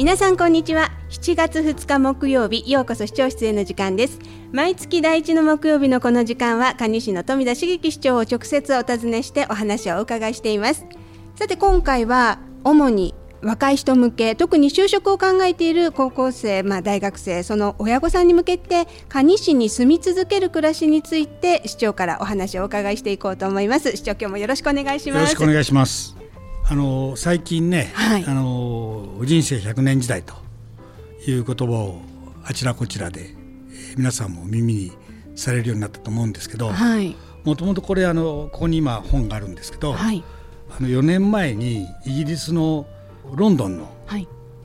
皆さんこんにちは。7月2日木曜日ようこそ視聴室への時間です。毎月第一の木曜日のこの時間は蟹市の富田茂樹市長を直接お尋ねしてお話をお伺いしています。さて今回は主に若い人向け特に就職を考えている高校生、まあ、大学生その親御さんに向けて蟹市に住み続ける暮らしについて市長からお話をお伺いしていこうと思います。市長今日もよろしくお願いします。よろしくお願いします。あの最近ね、はい、あの人生100年時代という言葉をあちらこちらで、えー、皆さんも耳にされるようになったと思うんですけど、もともとこれあのここに今本があるんですけど、はい、あの4年前にイギリスのロンドンの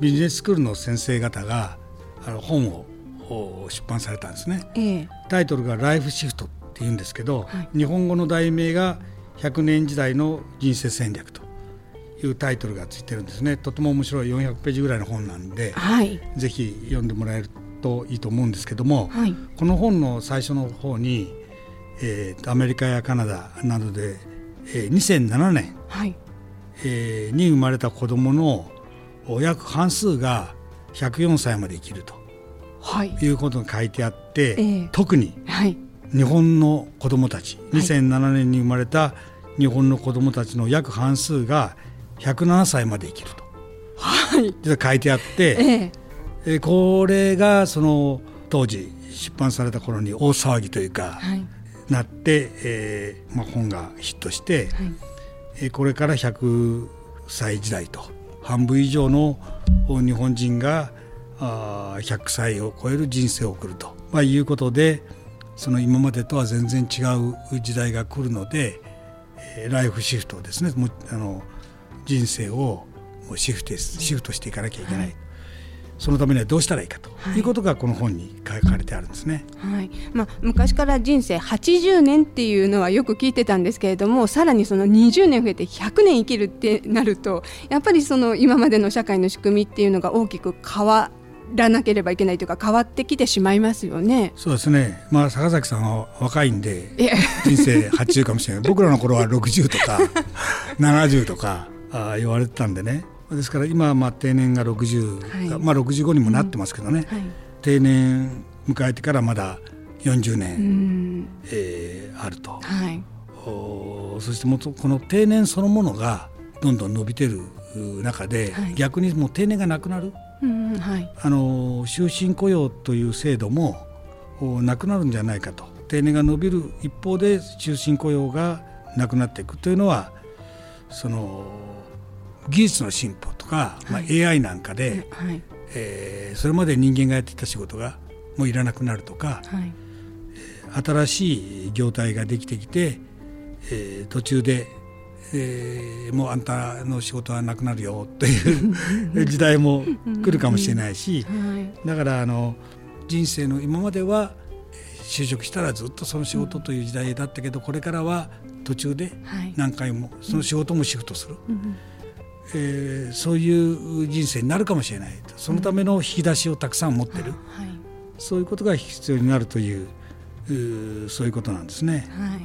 ビジネススクールの先生方があの本を出版されたんですね、えー、タイトルが「ライフシフト」っていうんですけど、はい、日本語の題名が「100年時代の人生戦略」というタイトルがついてるんですね。とても面白い400ページぐらいの本なんで、はい、ぜひ読んでもらえるといいと思うんですけども、はい、この本の最初の方に、えー、アメリカやカナダなどで、えー、2007年、はい。えー、に生まれた子どもの約半数が104歳まで生きると、はい、いうことが書いてあって、えー、特に日本の子どもたち、はい、2007年に生まれた日本の子どもたちの約半数が107歳まで生きると、はい、実は書いてあって、ええ。これがその当時出版された頃に大騒ぎというか、はい、なって、えーまあ、本がヒットして、はい、えこれから100歳時代と半分以上の日本人があ100歳を超える人生を送ると、まあ、いうことでその今までとは全然違う時代が来るので、えー、ライフシフトですねもあの人生をシフトシフトしていかなきゃいけない、はい、そのためにはどうしたらいいかということがこの本に書かれてあるんですね、はいまあ、昔から人生80年っていうのはよく聞いてたんですけれどもさらにその20年増えて100年生きるってなるとやっぱりその今までの社会の仕組みっていうのが大きく変わらなければいけないというか変わってきてしまいますよね。そうですね。まあ坂崎さんは若いんで人生80かもしれない。僕らの頃は60とか 70とかあ言われてたんでね。ですから今まあ定年が60、はい、まあ、65にもなってますけどね、うん。はい、定年迎えてからまだ40年、うん、えー、あると、はい、おそしてもこの定年そのものがどんどん伸びてる中で、はい、逆にもう定年がなくなる、うんはい、あの終身雇用という制度もなくなるんじゃないかと。定年が伸びる一方で終身雇用がなくなっていくというのはその技術の進歩とか、まあ、AI なんかで、はい、えー、それまで人間がやってた仕事がもういらなくなるとか、はい、新しい業態ができてきて、えー、途中で、えー、もうあんたの仕事はなくなるよという 時代も来るかもしれないし、だからあの人生の今までは就職したらずっとその仕事という時代だったけど、これからは途中で何回もその仕事もシフトする。えー、そういう人生になるかもしれないそのための引き出しをたくさん持ってる、はい、そういうことが必要になるというそういうことなんですね。はい。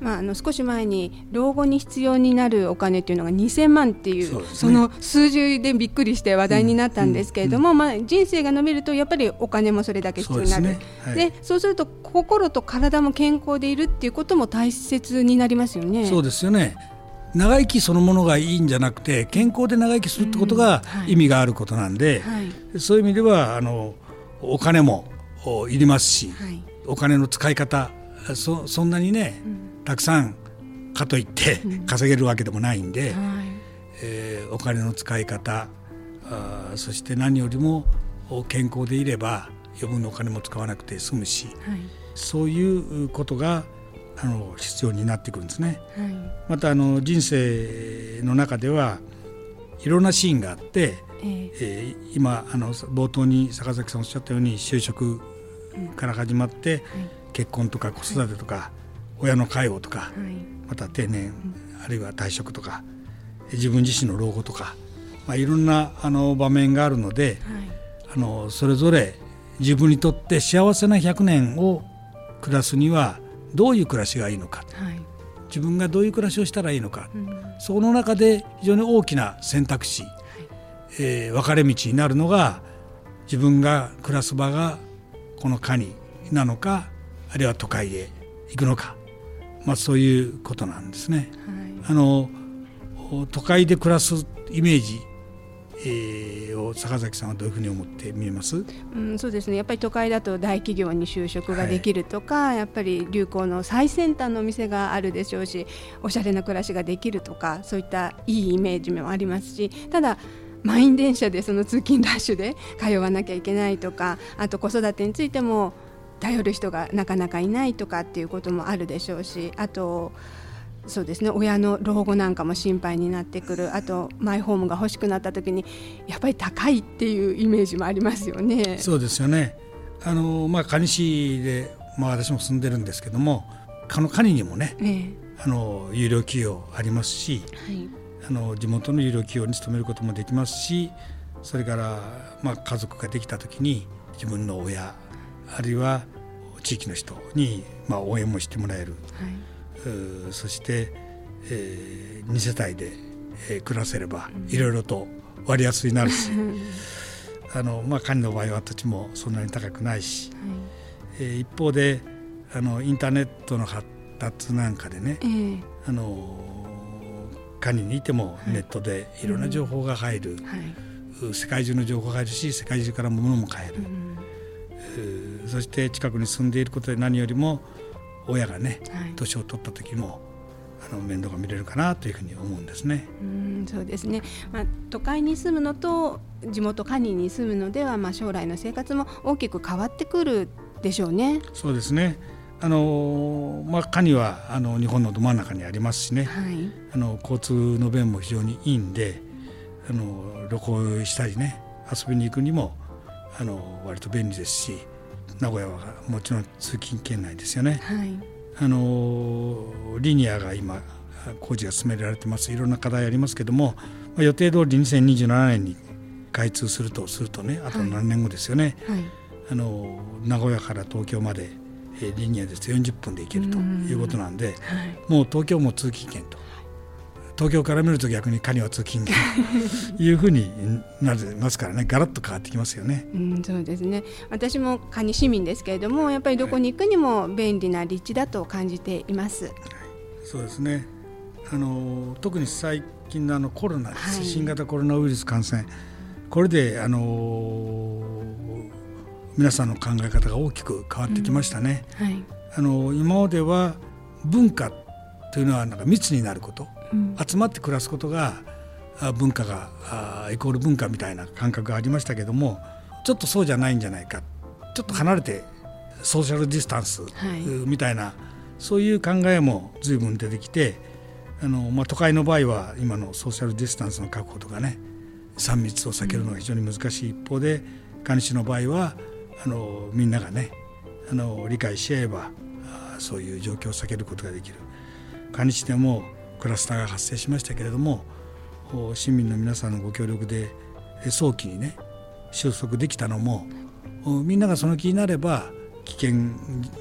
まあ、あの少し前に老後に必要になるお金っていうのが2000万っていうそ、ね,、その数字でびっくりして話題になったんですけれども、うんうん、まあ、人生が伸びるとやっぱりお金もそれだけ必要になるそうで、ね。はい、そうすると心と体も健康でいるっていうことも大切になりますよね。そうですよね長生きそのものがいいんじゃなくて健康で長生きするってことが意味があることなんで、はい、そういう意味ではあのお金もいりますし、はい、お金の使い方そそんなにね、うん、たくさんかといって稼げるわけでもないんで、えー、お金の使い方あそして何よりも健康でいれば余分なお金も使わなくて済むし、そういうことがあの必要になってくるんですね。はい、またあの人生の中ではいろんなシーンがあって、えー、えー、今あの冒頭に坂崎さんおっしゃったように就職から始まって、うんはい、結婚とか子育てとか、はい、親の介護とか、はい、また定年、うん、あるいは退職とか自分自身の老後とか、まあ、いろんなあの場面があるので、あのそれぞれ自分にとって幸せな100年を暮らすにはどういう暮らしがいいのか、はい、自分がどういう暮らしをしたらいいのか、うん、その中で非常に大きな選択肢、はい、えー、分かれ道になるのが自分が暮らす場がこのカニなのかあるいは都会へ行くのか、まあ、そういうことなんですね。はい、あの都会で暮らすイメージえー、を坂崎さんはどういうふうに思って見えます、うん、そうですね。やっぱり都会だと大企業に就職ができるとか、はい、やっぱり流行の最先端のお店があるでしょうしおしゃれな暮らしができるとかそういったいいイメージもありますしただ満員電車でその通勤ラッシュで 通わなきゃいけないとかあと子育てについても頼る人がなかなかいないとかっていうこともあるでしょうしあとそうですね。親の老後なんかも心配になってくる。あとマイホームが欲しくなった時にやっぱり高いっていうイメージもありますよね。そうですよね。あの、まあ、蟹市で、まあ、私も住んでるんですけどもこの蟹にもね、ええ、あの有料企業ありますし、はい、あの地元の有料企業に勤めることもできますしそれから、まあ、家族ができた時に自分の親あるいは地域の人に、まあ、応援もしてもらえる。はいそして、えー、2世帯で、えー、暮らせればいろいろと割安になるし、あのまあ、管理の場合は土地もそんなに高くないし、はい、えー、一方であのインターネットの発達なんかでね、えー、あの管理にいてもネットでいろんな情報が入る、はい、世界中の情報が入るし世界中から物も買える、うん、そして近くに住んでいることで何よりも親がね、年を取った時もあの面倒が見れるかなというふうに思うんですね。うんそうですね、まあ、都会に住むのと地元カニに住むのでは、まあ、将来の生活も大きく変わってくるでしょうね。そうですね。あのまあ、カニはあの日本のど真ん中にありますしね、はい、あの交通の便も非常にいいんであの旅行したりね遊びに行くにもあの割と便利ですし名古屋はもちろん通勤圏内ですよね。はい、あのリニアが今工事が進められてます。いろんな課題ありますけども、まあ、予定通り2027年に開通するとするとねあと何年後ですよね、はい。はい、あの名古屋から東京までリニアですと40分で行けるということなんで、もう東京も通勤圏と東京から見ると逆にカニは通勤と いうふうになりますからね。ガラッと変わってきますよね。うん、そうですね。私もカニ市民ですけれどもやっぱりどこに行くにも便利な立地だと感じています。はい、そうですね。あの特に最近のあのコロナです、はい、新型コロナウイルス感染。これであの皆さんの考え方が大きく変わってきましたね。うんはい、あの今までは文化というのはなんか密になること、うん、集まって暮らすことが文化がイコール文化みたいな感覚がありましたけどもちょっとそうじゃないんじゃないか。ちょっと離れてソーシャルディスタンスみたいな、はい、そういう考えも随分出てきてあの、まあ、都会の場合は今のソーシャルディスタンスの確保とかね3密を避けるのが非常に難しい一方で蟹市の場合はあのみんながねあの理解し合えばそういう状況を避けることができる。蟹市でもクラスターが発生しましたけれども市民の皆さんのご協力で早期にね収束できたのもみんながその気になれば危険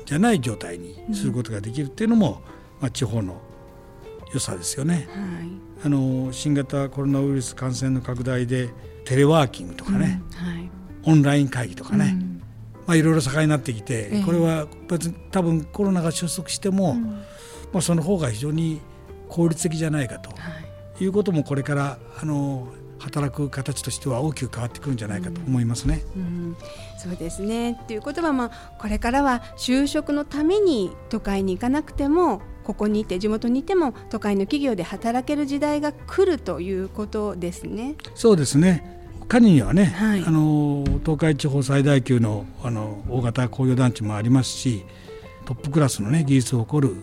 じゃない状態にすることができるっていうのも、まあ、地方の良さですよね、はい、あの新型コロナウイルス感染の拡大でテレワーキングとかね、うんはい、オンライン会議とかね、うん、まあ、いろいろ盛んになってきて、えー、これは別に多分コロナが収束しても、うん。まあ、その方が非常に効率的じゃないかと、はい、いうこともこれからあの働く形としては大きく変わってくるんじゃないかと思いますね。うん、うん、そうですね。ということは、まあ、これからは就職のために都会に行かなくてもここにいて地元にいても都会の企業で働ける時代が来るということですね。そうですね。カニにはね、はい、あの東海地方最大級のあの大型工業団地もありますしトップクラスの、ね、技術を誇る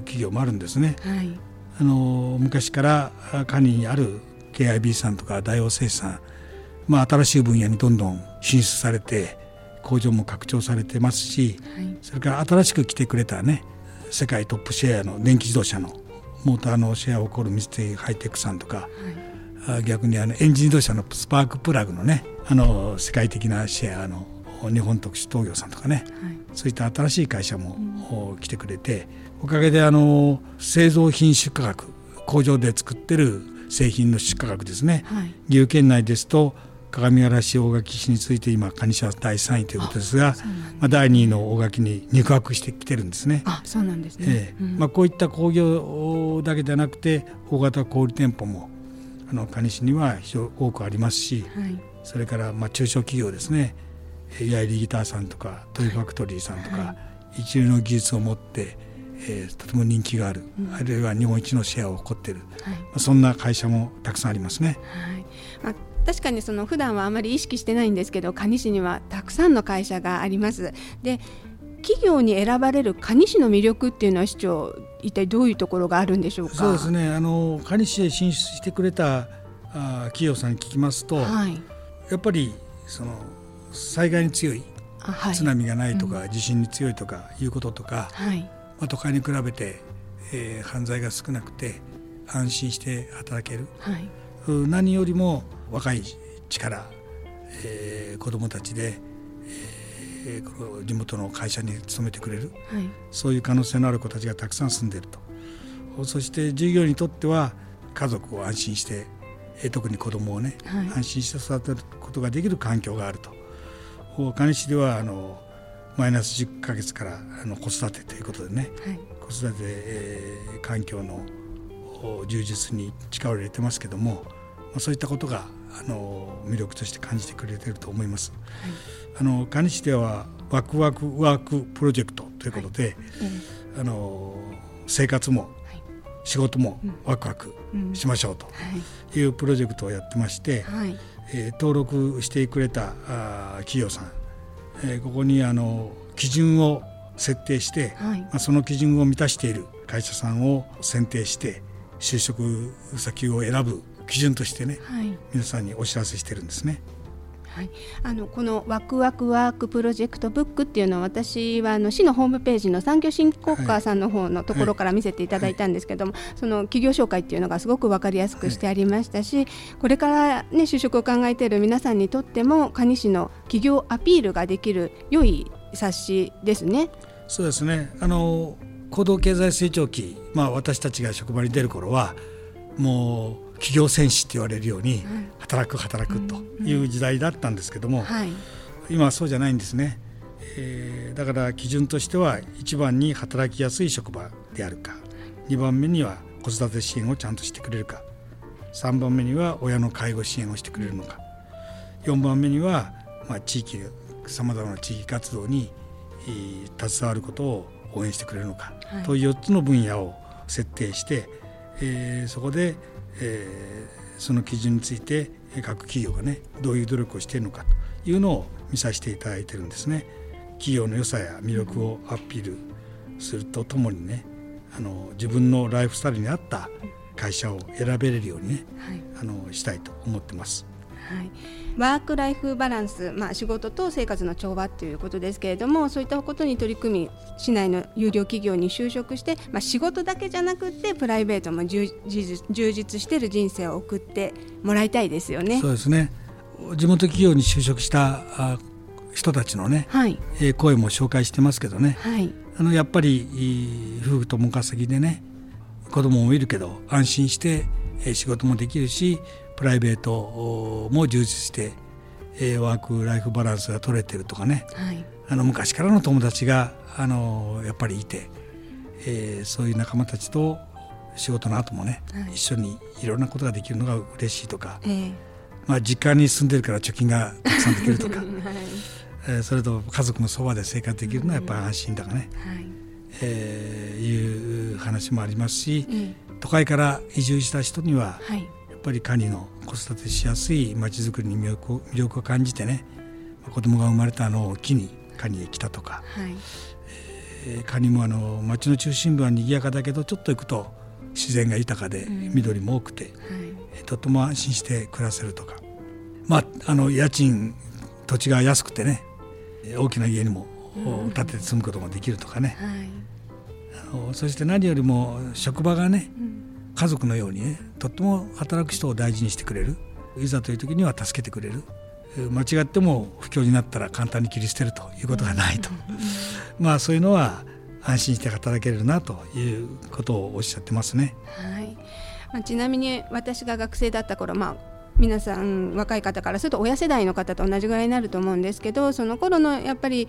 企業もあるんですね。はい、あの昔からカニにある KIB さんとか大王製さん、まあ、新しい分野にどんどん進出されて工場も拡張されてますし、はい、それから新しく来てくれたね世界トップシェアの電気自動車のモーターのシェアを誇る三井ハイテクさんとか、はい、逆にあのエンジン自動車のスパークプラグのねあの世界的なシェアの日本特殊陶業さんとかね、はい、そういった新しい会社も来てくれておかげであの製造品種価格工場で作ってる製品の出荷額ですね、はい、岐阜県内ですと鏡原市大垣市について今蟹市は第3位ということですがまあ、第2位の大垣に肉薄してきてるんですね。あそうなんですね、えー、まあ、こういった工業だけではなくて大型小売店舗もあの蟹市には非常多くありますし、はい、それからまあ中小企業ですね。ヤイリギターさんとかトイファクトリーさんとか、はい、一流の技術を持って、えー、とても人気がある、うん、あるいは日本一のシェアを誇っている、はい、まあ、そんな会社もたくさんありますね。はい。まあ確かにその普段はあまり意識してないんですけど蟹市にはたくさんの会社があります。で企業に選ばれる蟹市の魅力っていうのは市長一体どういうところがあるんでしょうか？そうですね。あの蟹市へ進出してくれたあ企業さんに聞きますと、はい、やっぱりその災害に強い、はい、津波がないとか、うん、地震に強いとかいうこととか、はい、まあ、都会に比べて、えー、犯罪が少なくて安心して働ける、はい、何よりも若い力、えー、子どもたちで、えー、この地元の会社に勤めてくれる、はい、そういう可能性のある子たちがたくさん住んでいると。そして従業員にとっては家族を安心して特に子どもをね、はい、安心して育てることができる環境があると。蟹市ではあのマイナス10か月からあの子育てということでね、はい、子育て、えー、環境の充実に力を入れてますけども、まあ、そういったことがあの魅力として感じてくれてると思います。はい、あの蟹市ではワクワクワークプロジェクトということで、はい、あの生活も仕事もワクワクしましょうとい。うプロジェクトをやってまして、はい、えー、登録してくれたあ企業さん、えー、ここにあの基準を設定して、はい、まあ、その基準を満たしている会社さんを選定して就職先を選ぶ基準としてね、はい、皆さんにお知らせしてるんですね。はい、あのこのワクワクワークプロジェクトブックっていうのは私はあの市のホームページの産業振興課さんの方のところから見せていただいたんですけども、はい。はい、その企業紹介っていうのがすごく分かりやすくしてありましたし、これからね就職を考えている皆さんにとっても蟹市の企業アピールができる良い冊子ですね。そうですね。あの行動経済成長期、まあ、私たちが職場に出る頃はもう企業戦士って言われるように働く働くという時代だったんですけども、今はそうじゃないんですね、えー、だから基準としては1番に働きやすい職場であるか2番目には子育て支援をちゃんとしてくれるか3番目には親の介護支援をしてくれるのか4番目には、まあ、地域さまざまな地域活動に、携わることを応援してくれるのか、はい、という4つの分野を設定して、えー、そこでえー、その基準について各企業がねどういう努力をしているのかというのを見させていただいてるんですね。企業の良さや魅力をアピールするとともにねあの自分のライフスタイルに合った会社を選べれるようにね、はい、あのしたいと思ってます。はい、ワーク・ライフ・バランス、まあ、仕事と生活の調和ということですけれどもそういったことに取り組み市内の有料企業に就職して、まあ、仕事だけじゃなくてプライベートも充実している人生を送ってもらいたいですよね。そうですね。地元企業に就職した人たちのね、はい、え声も紹介してますけどね、はい、あのやっぱり夫婦とも稼ぎでね子供もいるけど安心して仕事もできるしプライベートも充実して、えー、ワーク・ライフ・バランスが取れてるとかね、はい、あの昔からの友達があのやっぱりいて、えー、そういう仲間たちと仕事の後もね、はい、一緒にいろんなことができるのが嬉しいとか、えー、まあ、実家に住んでるから貯金がたくさんできるとか、はい、えー、それと家族のそばで生活できるのはやっぱり安心だからね、はい、えー、いう話もありますし、都会から移住した人には、はい。っぱりカニの子育てしやすいまちづくりに魅力魅力を感じてね子供が生まれたのを機にカニへ来たとか、はい。えー、カニもあの町の中心部は賑やかだけどちょっと行くと自然が豊かで緑も多くて、うんはい、とても安心して暮らせるとか、まあ、あの家賃土地が安くてね大きな家にも建てて住むこともできるとかね、うん、はい、あのそして何よりも職場がね、うん家族のようにねとっても働く人を大事にしてくれる。いざという時には助けてくれる。間違っても不況になったら簡単に切り捨てるということがないと、まあそういうのは安心して働けるなということをおっしゃってますね。はい。まあ、ちなみに私が学生だった頃、まあ、皆さん若い方からすると親世代の方と同じぐらいになると思うんですけどその頃のやっぱり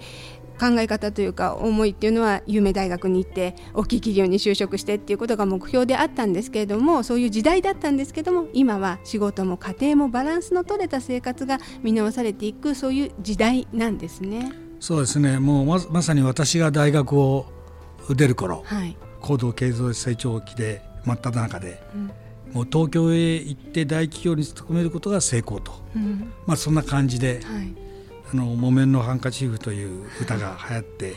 考え方というか思いっていうのは有名大学に行って大きい企業に就職してっていうことが目標であったんですけれどもそういう時代だったんですけども今は仕事も家庭もバランスの取れた生活が見直されていくそういう時代なんですね。そうですね。もうままさに私が大学を出る頃、はい、高度経済成長期で真っ只中で、うん。もう東京へ行って大企業に勤めることが成功と、うん、まあ、そんな感じで「はい、あの木綿のハンカチーフ」という歌が流行って、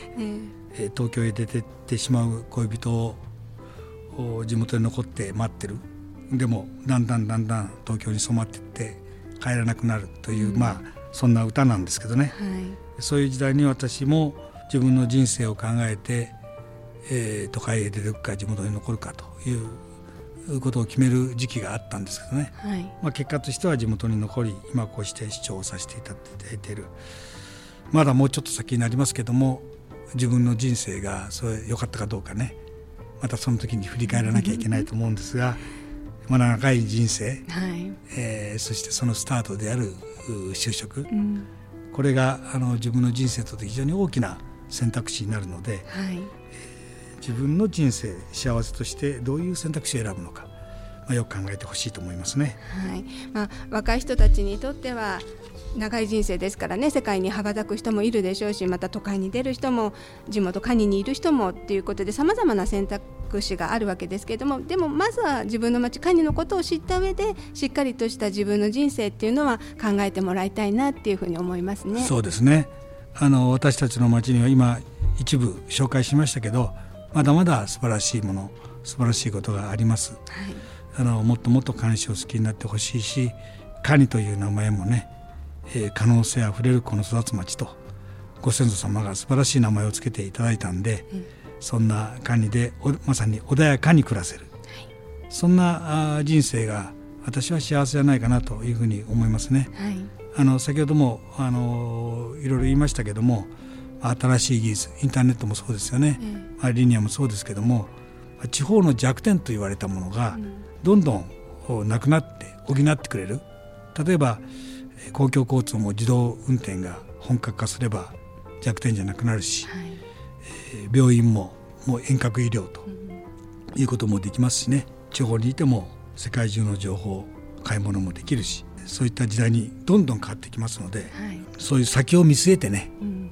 えー、東京へ出てってしまう恋人を地元に残って待ってる。でもだんだんだんだん東京に染まっていって帰らなくなるという、うん、まあそんな歌なんですけどね、はい、そういう時代に私も自分の人生を考えて、えー、都会へ出ていくか地元に残るかということを決める時期があったんですけどね、はい、まあ、結果としては地元に残り今こうして市長をさせていただいている。まだもうちょっと先になりますけども自分の人生がそれ良かったかどうかね。またその時に振り返らなきゃいけないと思うんですが、まあ、長い人生、はい、えー、そしてそのスタートである就職、うん、これがあの自分の人生とって非常に大きな選択肢になるので、はい自分の人生幸せとしてどういう選択肢を選ぶのか、まあ、よく考えてほしいと思いますね。はいまあ、若い人たちにとっては長い人生ですからね世界に羽ばたく人もいるでしょうしまた都会に出る人も地元カニにいる人もということでさまざまな選択肢があるわけですけれどもでもまずは自分の町カニのことを知った上でしっかりとした自分の人生っていうのは考えてもらいたいなっていうふうに思いますね。そうですねあの私たちの町には今一部紹介しましたけどまだまだ素晴らしいもの素晴らしいことがあります、はい、あのもっともっと監視を好きになってほしいしカニという名前もね、えー、可能性あふれるこの育つ町とご先祖様が素晴らしい名前を付けていただいたんで、うん、そんなカニでまさに穏やかに暮らせる、はい、そんなあ人生が私は幸せじゃないかなというふうに思いますね。はい、あの先ほどもあのいろいろ言いましたけども新しい技術インターネットもそうですよね、まあ、リニアもそうですけども地方の弱点と言われたものがどんどんなくなって補ってくれる。例えば公共交通も自動運転が本格化すれば弱点じゃなくなるし、はい、えー、病院ももう遠隔医療ということもできますしね。地方にいても世界中の情報買い物もできるしそういった時代にどんどん変わってきますので、はい、そういう先を見据えてね、うん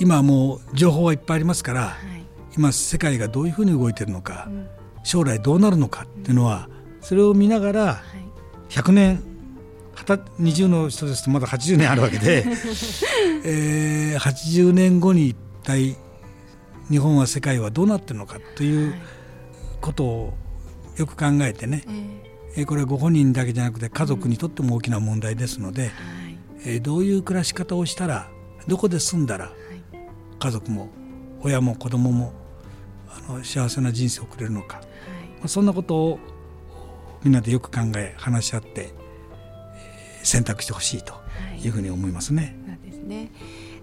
今もう情報はいっぱいありますから、はい、今世界がどういうふうに動いてるのか、うん、将来どうなるのかっていうのは、それを見ながら100年20の人ですとまだ80年あるわけで、えー、80年後に一体日本は世界はどうなってるのかということをよく考えてね、えー、これはご本人だけじゃなくて家族にとっても大きな問題ですので、えー、どういう暮らし方をしたらどこで住んだら家族も親も子供もあの幸せな人生を送れるのか、はい、まあ、そんなことをみんなでよく考え話し合って、えー、選択してほしいというふうに思いますね。はい、ですね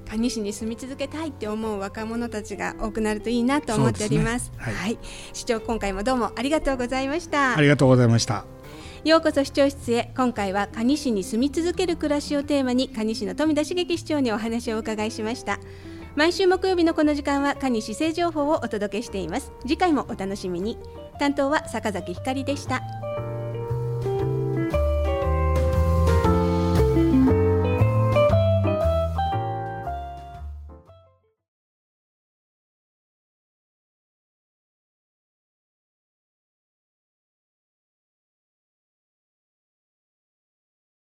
蟹市に住み続けたいって思う若者たちが多くなるといいなと思っております。すね、はい、はい、市長今回もどうもありがとうございました。ありがとうございました。ようこそ視聴室へ。今回は蟹市に住み続ける暮らしをテーマに蟹市の富田茂樹市長にお話をお伺いしました。毎週木曜日のこの時間は蟹市政情報をお届けしています。次回もお楽しみに。担当は坂崎ひかりでした